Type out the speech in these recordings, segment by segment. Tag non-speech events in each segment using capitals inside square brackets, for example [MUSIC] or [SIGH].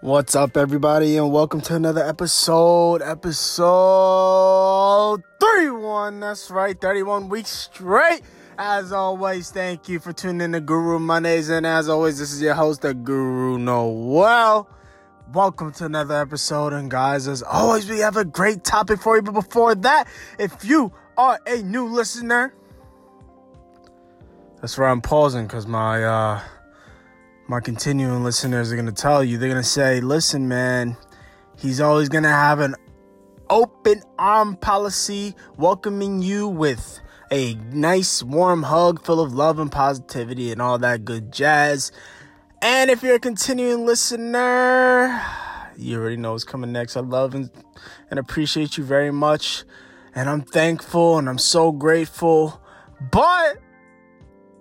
What's up, everybody, and welcome to another episode. Episode 31. That's right, 31 weeks straight. As always, thank you for tuning in to Guru Mondays. And as always, this is your host, the Guru Noel. Welcome to another episode. And guys, as always, we have a great topic for you. But before that, if you are a new listener, that's where I'm pausing because my uh my continuing listeners are going to tell you, they're going to say, listen, man, he's always going to have an open arm policy, welcoming you with a nice warm hug full of love and positivity and all that good jazz. And if you're a continuing listener, you already know what's coming next. I love and, and appreciate you very much. And I'm thankful and I'm so grateful. But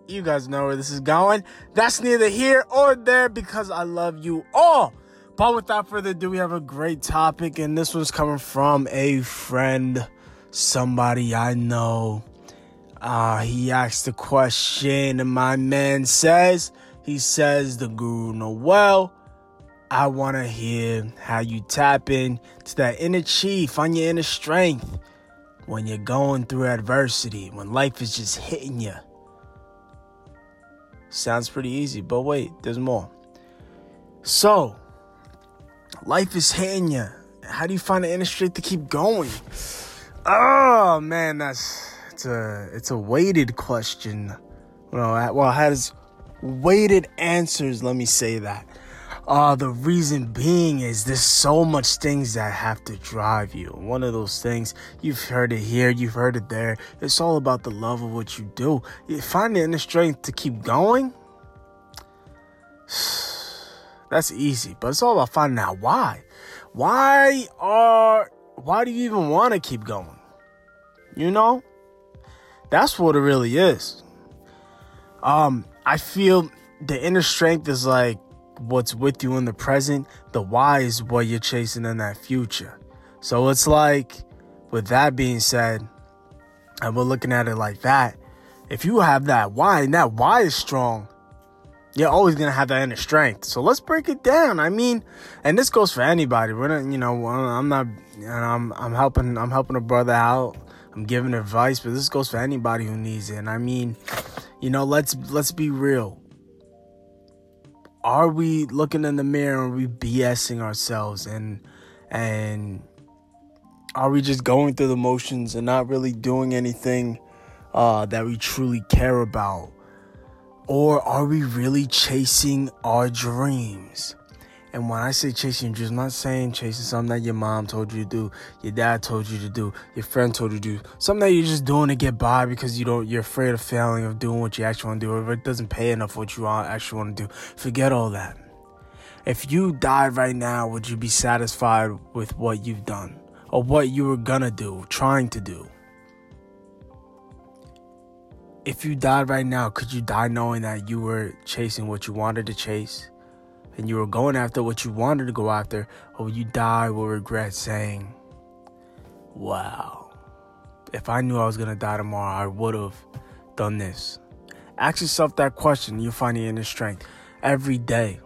you guys know where this is going. That's neither here or there because I love you all. But without further ado, we have a great topic, and this was coming from a friend, somebody I know. Uh, he asked the question, and my man says, he says, the Guru Noel, I want to hear how you tap in to that inner chi, find your inner strength when you're going through adversity, when life is just hitting you Sounds pretty easy, but wait, there's more. So, life is hitting you. How do you find the inner strength to keep going? Oh man, that's it's a it's a weighted question. Well, well, has weighted answers. Let me say that. Uh, the reason being is there's so much things that have to drive you. One of those things, you've heard it here, you've heard it there. It's all about the love of what you do. You find the inner strength to keep going. [SIGHS] That's easy, but it's all about finding out why. Why are why do you even want to keep going? You know? That's what it really is. Um, I feel the inner strength is like what's with you in the present, the why is what you're chasing in that future. So it's like, with that being said, and we're looking at it like that, if you have that why and that why is strong, you're always gonna have that inner strength. So let's break it down. I mean, and this goes for anybody. We're not, you know, I'm not, you know, I'm, I'm helping, I'm helping a brother out. I'm giving advice, but this goes for anybody who needs it. And I mean, you know, let's let's be real are we looking in the mirror and we BSing ourselves and and are we just going through the motions and not really doing anything uh, that we truly care about? Or are we really chasing our dreams? And when I say chasing dreams, I'm not saying chasing something that your mom told you to do, your dad told you to do, your friend told you to do, something that you're just doing to get by because you don't, you're afraid of failing, of doing what you actually want to do, or if it doesn't pay enough what you actually want to do. Forget all that. If you died right now, would you be satisfied with what you've done or what you were gonna do, trying to do? If you died right now, could you die knowing that you were chasing what you wanted to chase? And you were going after what you wanted to go after, or you die with regret saying, Wow, if I knew I was gonna die tomorrow, I would have done this. Ask yourself that question, you'll find the inner strength every day.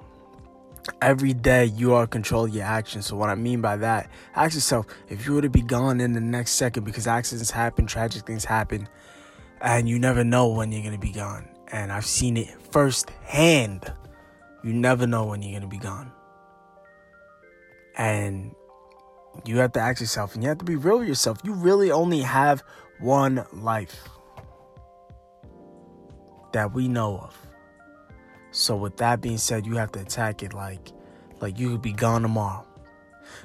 Every day you are controlling your actions. So what I mean by that, ask yourself if you were to be gone in the next second because accidents happen, tragic things happen, and you never know when you're gonna be gone. And I've seen it firsthand you never know when you're going to be gone. And you have to ask yourself, and you have to be real with yourself. You really only have one life that we know of. So with that being said, you have to attack it like like you could be gone tomorrow.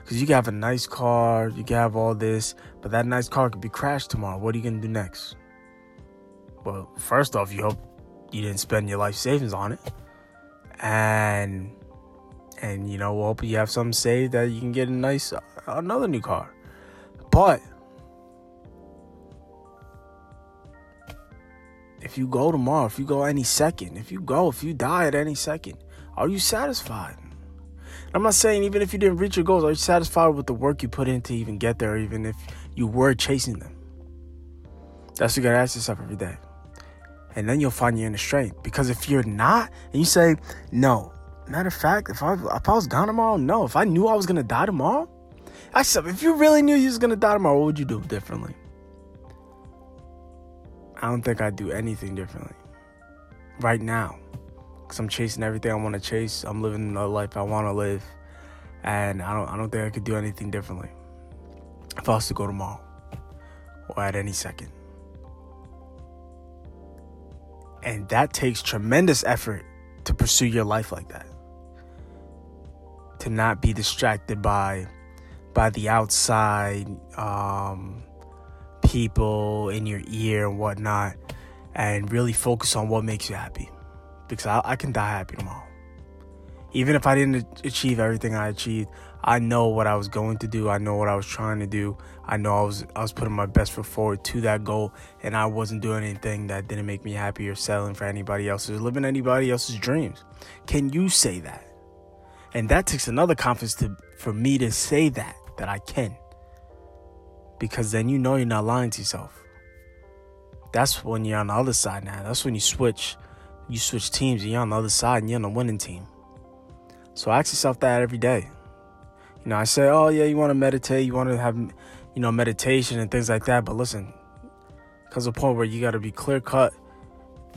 Cause you can have a nice car, you can have all this, but that nice car could be crashed tomorrow. What are you gonna do next? Well, first off, you hope you didn't spend your life savings on it and and you know we'll hope you have some saved that you can get a nice another new car. But if you go tomorrow if you go any second if you go if you die at any second are you satisfied? I'm not saying even if you didn't reach your goals are you satisfied with the work you put in to even get there even if you were chasing them? That's what you gotta ask yourself every day and then you'll find your inner strength. Because if you're not, and you say, no, matter of fact, if I if I was gone tomorrow, no. If I knew I was gonna die tomorrow, I said, if you really knew you was gonna die tomorrow, what would you do differently? I don't think I'd do anything differently right now, cause I'm chasing everything I want to chase. I'm living the life I want to live, and I don't I don't think I could do anything differently if I was to go tomorrow or at any second. And that takes tremendous effort to pursue your life like that. To not be distracted by by the outside um, people in your ear and whatnot, and really focus on what makes you happy. Because I, I can die happy tomorrow. Even if I didn't achieve everything I achieved, I know what I was going to do. I know what I was trying to do. I know I was I was putting my best foot forward to that goal, and I wasn't doing anything that didn't make me happy or selling for anybody else's, or living anybody else's dreams. Can you say that? And that takes another confidence to for me to say that that I can, because then you know you're not lying to yourself. That's when you're on the other side now. That's when you switch, you switch teams, and you're on the other side, and you're on the winning team. So ask yourself that every day. You know, I say, oh yeah, you want to meditate, you want to have, you know, meditation and things like that. But listen, comes a point where you got to be clear cut,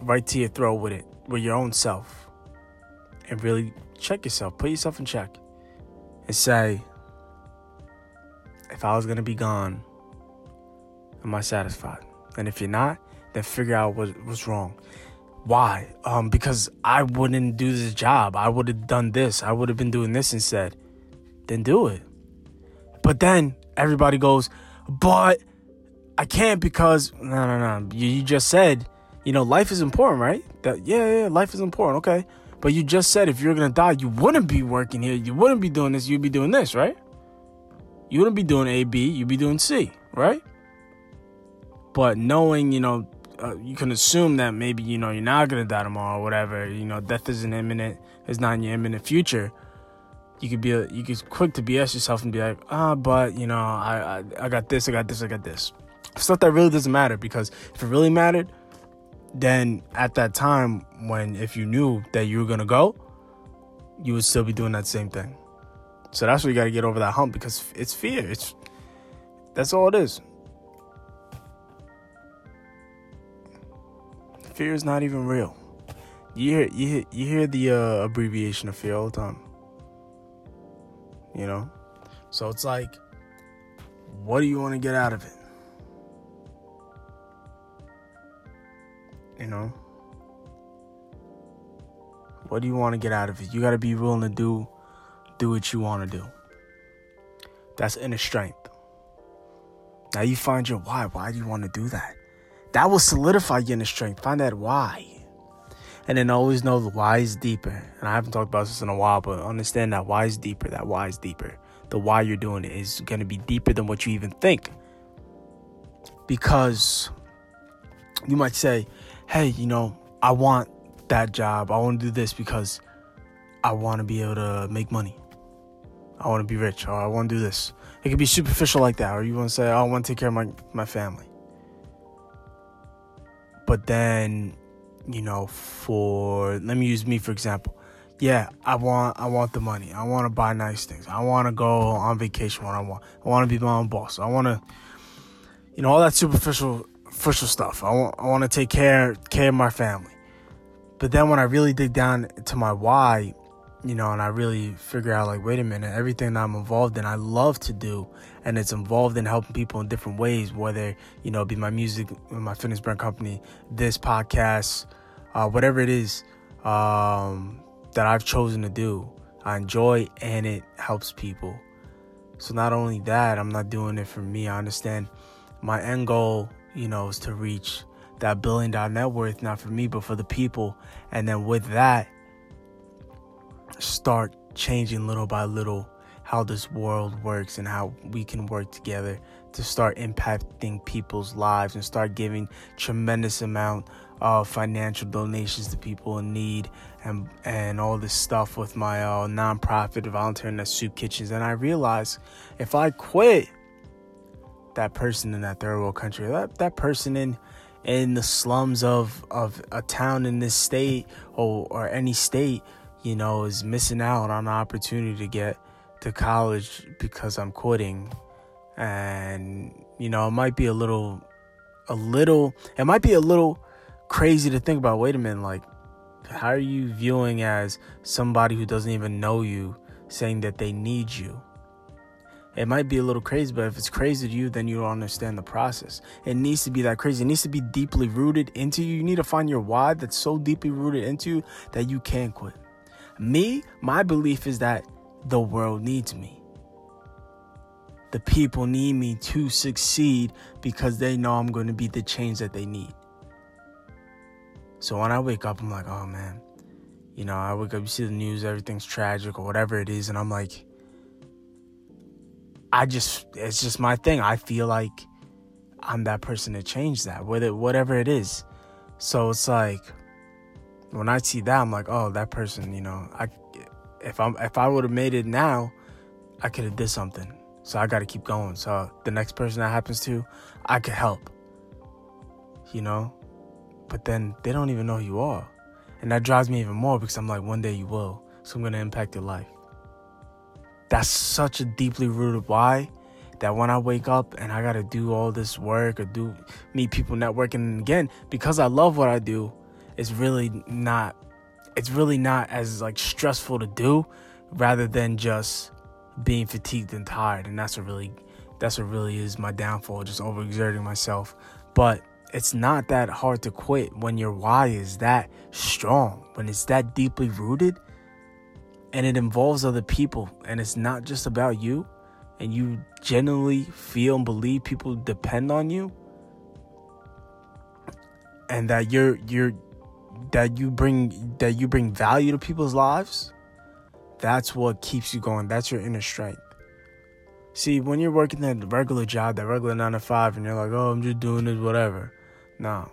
right to your throat with it, with your own self, and really check yourself, put yourself in check, and say, if I was gonna be gone, am I satisfied? And if you're not, then figure out what was wrong. Why? Um, because I wouldn't do this job. I would have done this. I would have been doing this instead. Then do it. But then everybody goes, but I can't because no, no, no. You, you just said, you know, life is important, right? That yeah, yeah, life is important. Okay, but you just said if you're gonna die, you wouldn't be working here. You wouldn't be doing this. You'd be doing this, right? You wouldn't be doing A, B. You'd be doing C, right? But knowing, you know, uh, you can assume that maybe you know you're not gonna die tomorrow or whatever. You know, death isn't imminent. It's not in your imminent future. You could be a, you could quick to BS yourself and be like, ah, but you know, I, I I got this, I got this, I got this. Stuff that really doesn't matter because if it really mattered, then at that time when if you knew that you were gonna go, you would still be doing that same thing. So that's where you got to get over that hump because it's fear. It's that's all it is. fear is not even real. You hear you hear, you hear the uh, abbreviation of fear all the time. You know, so it's like, what do you want to get out of it? You know, what do you want to get out of it? You got to be willing to do do what you want to do. That's inner strength. Now you find your why. Why do you want to do that? That will solidify your inner strength. Find that why. And then always know the why is deeper. And I haven't talked about this in a while, but understand that why is deeper. That why is deeper. The why you're doing it is going to be deeper than what you even think. Because you might say, hey, you know, I want that job. I want to do this because I want to be able to make money. I want to be rich or I want to do this. It could be superficial like that. Or you want to say, oh, I want to take care of my, my family. But then, you know, for let me use me for example. Yeah, I want I want the money. I want to buy nice things. I want to go on vacation when I want. I want to be my own boss. I want to, you know, all that superficial superficial stuff. I want I want to take care care of my family. But then when I really dig down to my why, you know, and I really figure out like, wait a minute, everything that I'm involved in, I love to do, and it's involved in helping people in different ways, whether you know, be my music, my fitness brand company, this podcast, uh, whatever it is um, that I've chosen to do. I enjoy, and it helps people. So not only that, I'm not doing it for me. I understand my end goal, you know, is to reach that billion dollar net worth, not for me, but for the people. And then with that start changing little by little how this world works and how we can work together to start impacting people's lives and start giving tremendous amount of financial donations to people in need and and all this stuff with my uh, nonprofit volunteering at soup kitchens. And i realized if i quit that person in that third world country that, that person in in the slums of of a town in this state or or any state you know, is missing out on the opportunity to get to college because I'm quitting. And, you know, it might be a little, a little, it might be a little crazy to think about. Wait a minute, like, how are you viewing as somebody who doesn't even know you saying that they need you? It might be a little crazy, but if it's crazy to you, then you don't understand the process. It needs to be that crazy. It needs to be deeply rooted into you. You need to find your why that's so deeply rooted into you that you can't quit. Me, my belief is that the world needs me. The people need me to succeed because they know I'm going to be the change that they need. So when I wake up, I'm like, oh man, you know, I wake up, you see the news, everything's tragic or whatever it is, and I'm like, I just, it's just my thing. I feel like I'm that person to change that, whether whatever it is. So it's like, when I see that, I'm like, oh, that person, you know, I, if I'm, if I would have made it now, I could have did something. So I got to keep going. So the next person that happens to, I could help. You know, but then they don't even know who you are, and that drives me even more because I'm like, one day you will. So I'm gonna impact your life. That's such a deeply rooted why that when I wake up and I gotta do all this work or do meet people networking again because I love what I do, it's really not it's really not as like stressful to do rather than just being fatigued and tired. And that's what really that's what really is my downfall just overexerting myself. But it's not that hard to quit when your why is that strong when it's that deeply rooted and it involves other people. And it's not just about you. And you genuinely feel and believe people depend on you. And that you're you're that you bring that you bring value to people's lives, that's what keeps you going. That's your inner strength. See, when you're working that regular job, that regular nine to five, and you're like, oh, I'm just doing this, whatever. No.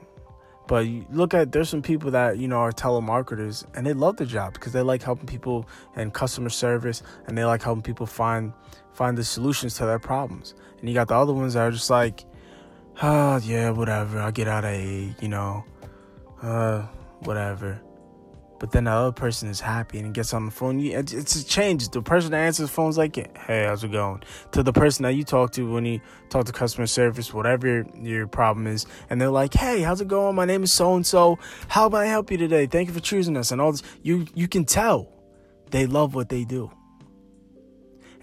But look at there's some people that you know are telemarketers and they love the job because they like helping people and customer service and they like helping people find find the solutions to their problems. And you got the other ones that are just like, oh yeah, whatever. I'll get out of A, you know. Uh, whatever. But then the other person is happy and gets on the phone. It's a change. The person that answers the phone is like, "Hey, how's it going?" To the person that you talk to when you talk to customer service, whatever your, your problem is, and they're like, "Hey, how's it going? My name is so and so. How can I help you today? Thank you for choosing us." And all this, you you can tell they love what they do,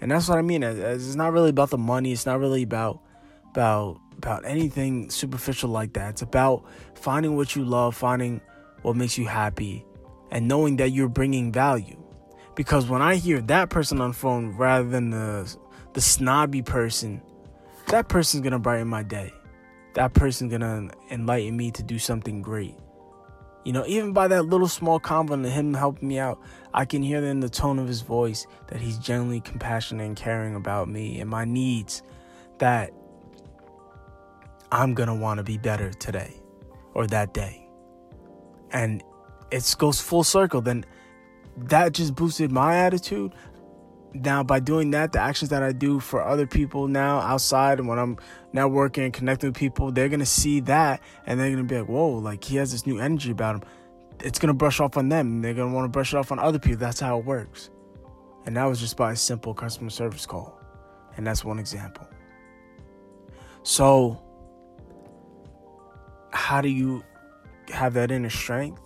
and that's what I mean. It's not really about the money. It's not really about about about anything superficial like that. It's about finding what you love, finding what makes you happy, and knowing that you're bringing value. Because when I hear that person on phone rather than the the snobby person, that person's gonna brighten my day. That person's gonna enlighten me to do something great. You know, even by that little small compliment, of him helping me out, I can hear in the tone of his voice that he's genuinely compassionate and caring about me and my needs. That I'm gonna want to be better today or that day and it goes full circle, then that just boosted my attitude. Now, by doing that, the actions that I do for other people now outside, and when I'm now working and connecting with people, they're gonna see that and they're gonna be like, "Whoa!" Like he has this new energy about him. It's gonna brush off on them. They're gonna want to brush it off on other people. That's how it works. And that was just by a simple customer service call, and that's one example. So, how do you have that inner strength,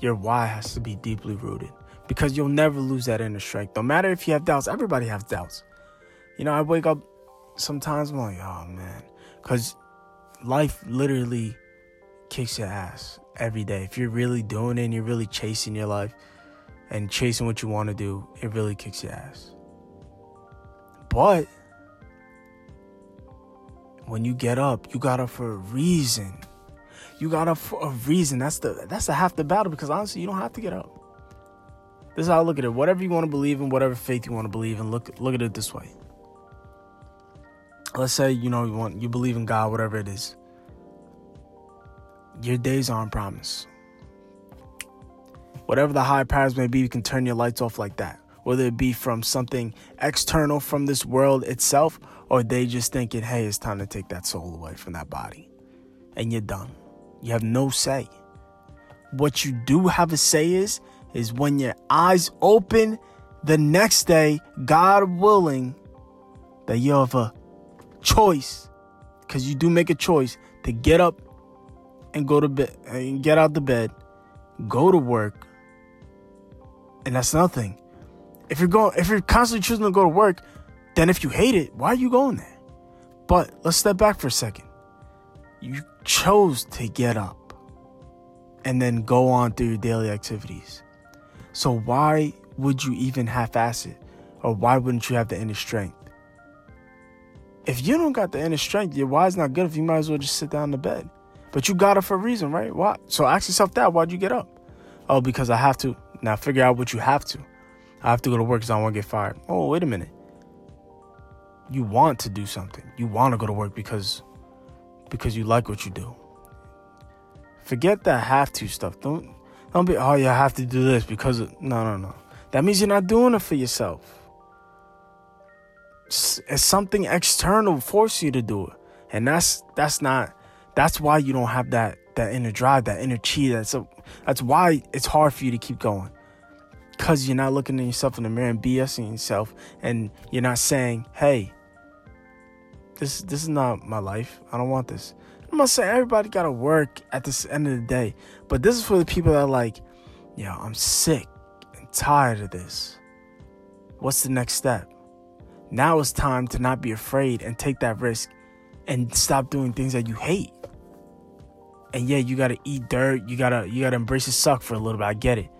your why has to be deeply rooted because you'll never lose that inner strength. No matter if you have doubts, everybody has doubts. You know, I wake up sometimes, I'm like, oh man, because life literally kicks your ass every day. If you're really doing it and you're really chasing your life and chasing what you want to do, it really kicks your ass. But when you get up, you got up for a reason. You got up for a reason. That's the that's the half the battle because honestly, you don't have to get up. This is how I look at it. Whatever you want to believe in, whatever faith you want to believe in, look look at it this way. Let's say you know you want you believe in God, whatever it is. Your days aren't promised. Whatever the high powers may be, you can turn your lights off like that. Whether it be from something external from this world itself, or they just thinking, hey, it's time to take that soul away from that body. And you're done. You have no say. What you do have a say is is when your eyes open the next day, God willing, that you have a choice, because you do make a choice to get up and go to bed and get out the bed, go to work. And that's nothing. If you're going if you're constantly choosing to go to work, then if you hate it, why are you going there? But let's step back for a second. You chose to get up and then go on through your daily activities. So why would you even half-ass it? Or why wouldn't you have the inner strength? If you don't got the inner strength, your why's not good if you might as well just sit down in the bed. But you got it for a reason, right? Why? So ask yourself that. Why'd you get up? Oh, because I have to. Now figure out what you have to. I have to go to work because I want to get fired. Oh, wait a minute. You want to do something. You want to go to work because because you like what you do. Forget that have to stuff. Don't don't be oh you have to do this because of, no no no. That means you're not doing it for yourself. It's, something external force you to do it, and that's that's not that's why you don't have that that inner drive, that inner chi. That's a, that's why it's hard for you to keep going. Cause you're not looking at yourself in the mirror and BSing yourself, and you're not saying, "Hey, this this is not my life. I don't want this." I'm not saying everybody gotta work at this end of the day, but this is for the people that are like, "Yo, I'm sick and tired of this. What's the next step?" Now it's time to not be afraid and take that risk and stop doing things that you hate. And yeah, you gotta eat dirt. You gotta you gotta embrace the suck for a little bit. I get it.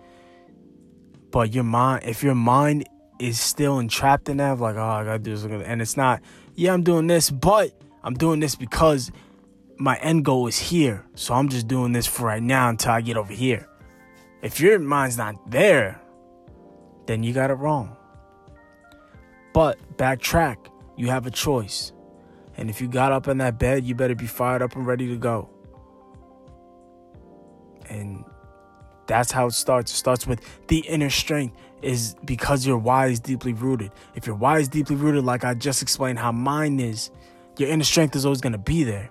But your mind, if your mind is still entrapped in that, like, oh, I gotta do this, and it's not, yeah, I'm doing this, but I'm doing this because my end goal is here. So I'm just doing this for right now until I get over here. If your mind's not there, then you got it wrong. But backtrack, you have a choice. And if you got up in that bed, you better be fired up and ready to go. And that's how it starts. It starts with the inner strength is because your why is deeply rooted. If your why is deeply rooted, like I just explained how mine is, your inner strength is always gonna be there.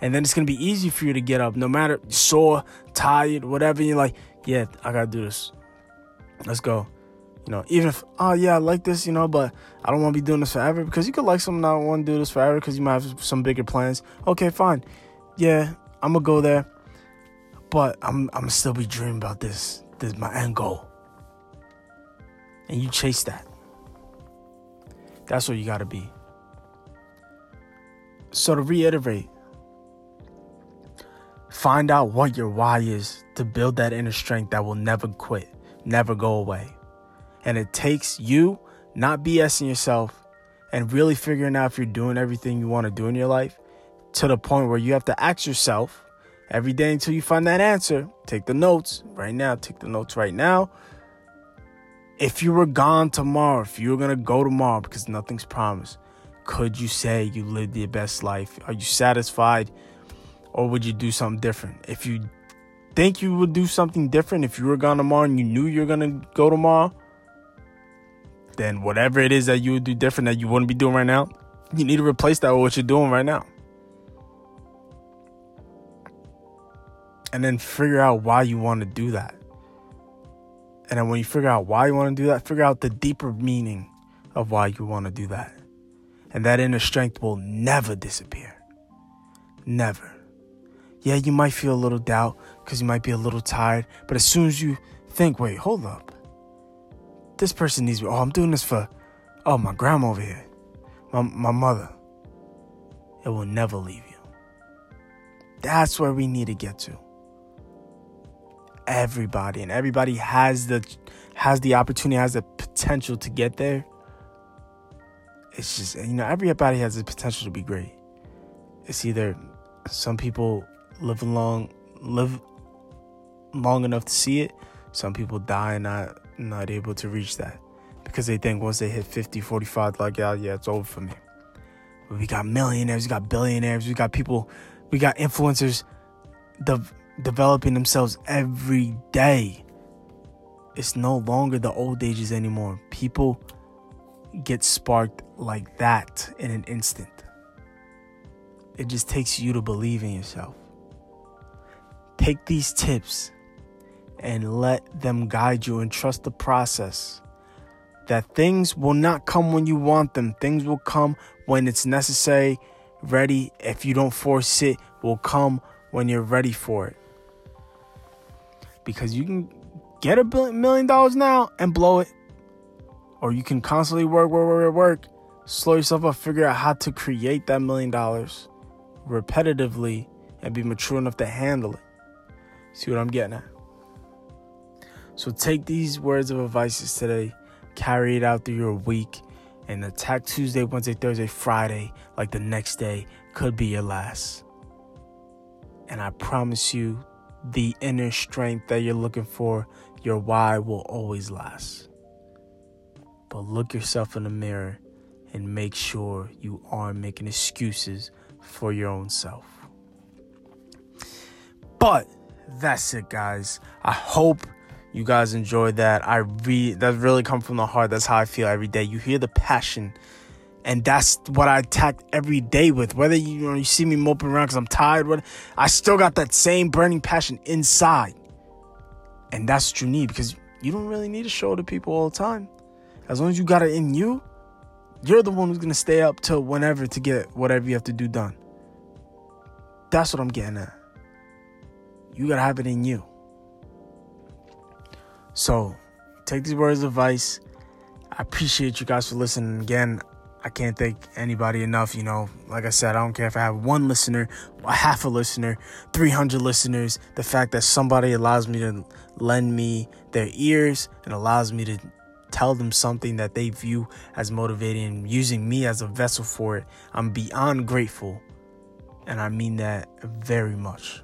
And then it's gonna be easy for you to get up, no matter sore, tired, whatever. You're like, yeah, I gotta do this. Let's go. You know, even if, oh yeah, I like this, you know, but I don't want to be doing this forever because you could like something not want to do this forever because you might have some bigger plans. Okay, fine. Yeah, I'm gonna go there, but I'm I'm still be dreaming about this. This is my end goal, and you chase that. That's what you gotta be. So to reiterate, find out what your why is to build that inner strength that will never quit, never go away. And it takes you not BSing yourself and really figuring out if you're doing everything you want to do in your life to the point where you have to ask yourself every day until you find that answer. Take the notes right now. Take the notes right now. If you were gone tomorrow, if you were going to go tomorrow because nothing's promised, could you say you lived your best life? Are you satisfied or would you do something different? If you think you would do something different if you were gone tomorrow and you knew you were going to go tomorrow, then whatever it is that you would do different that you wouldn't be doing right now, you need to replace that with what you're doing right now. And then figure out why you want to do that. And then when you figure out why you want to do that, figure out the deeper meaning of why you want to do that. And that inner strength will never disappear. Never. Yeah, you might feel a little doubt because you might be a little tired, but as soon as you think, wait, hold up this person needs me. Oh, I'm doing this for, oh, my grandma over here, my, my mother. It will never leave you. That's where we need to get to. Everybody and everybody has the has the opportunity, has the potential to get there. It's just you know everybody has the potential to be great. It's either some people live long live long enough to see it. Some people die and not not able to reach that because they think once they hit 50, 45, like, yeah, yeah, it's over for me. But we got millionaires, we got billionaires, we got people, we got influencers de- developing themselves every day. It's no longer the old ages anymore. People get sparked like that in an instant. It just takes you to believe in yourself. Take these tips and let them guide you and trust the process. That things will not come when you want them, things will come when it's necessary, ready. If you don't force it, will come when you're ready for it. Because you can get a billion, million dollars now and blow it, or you can constantly work, work, work, work, slow yourself up, figure out how to create that million dollars repetitively and be mature enough to handle it. See what I'm getting at? So take these words of advice today, carry it out through your week, and attack Tuesday, Wednesday, Thursday, Friday like the next day could be your last. And I promise you, the inner strength that you're looking for, your why will always last. But look yourself in the mirror and make sure you aren't making excuses for your own self. But that's it, guys. I hope you guys enjoyed that. I re that really come from the heart. That's how I feel every day. You hear the passion, and that's what I attack every day with. Whether you, you know you see me moping around because I'm tired, what I still got that same burning passion inside, and that's what you need because you don't really need to show to people all the time. As long as you got it in you, you're the one who's gonna stay up till whenever to get whatever you have to do done. That's what I'm getting at. You gotta have it in you. So take these words of advice. I appreciate you guys for listening. Again, I can't thank anybody enough. You know, like I said, I don't care if I have one listener, a half a listener, 300 listeners. The fact that somebody allows me to lend me their ears and allows me to tell them something that they view as motivating, using me as a vessel for it, I'm beyond grateful. And I mean that very much.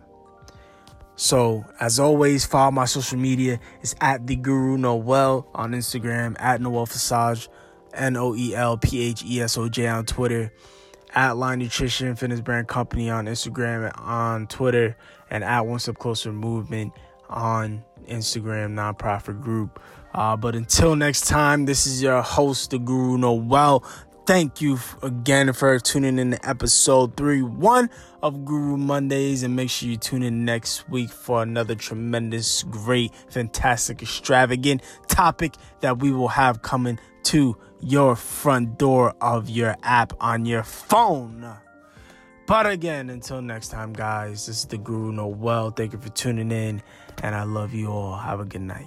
So, as always, follow my social media. It's at the Guru Noel on Instagram, at Noel Phesoj, N O E L P H E S O J on Twitter, at Line Nutrition Fitness Brand Company on Instagram on Twitter, and at One Step Closer Movement on Instagram, nonprofit group. Uh, but until next time, this is your host, the Guru Noel thank you again for tuning in to episode 3 1 of Guru Mondays. And make sure you tune in next week for another tremendous, great, fantastic, extravagant topic that we will have coming to your front door of your app on your phone. But again, until next time, guys, this is the Guru Noel. Thank you for tuning in, and I love you all. Have a good night.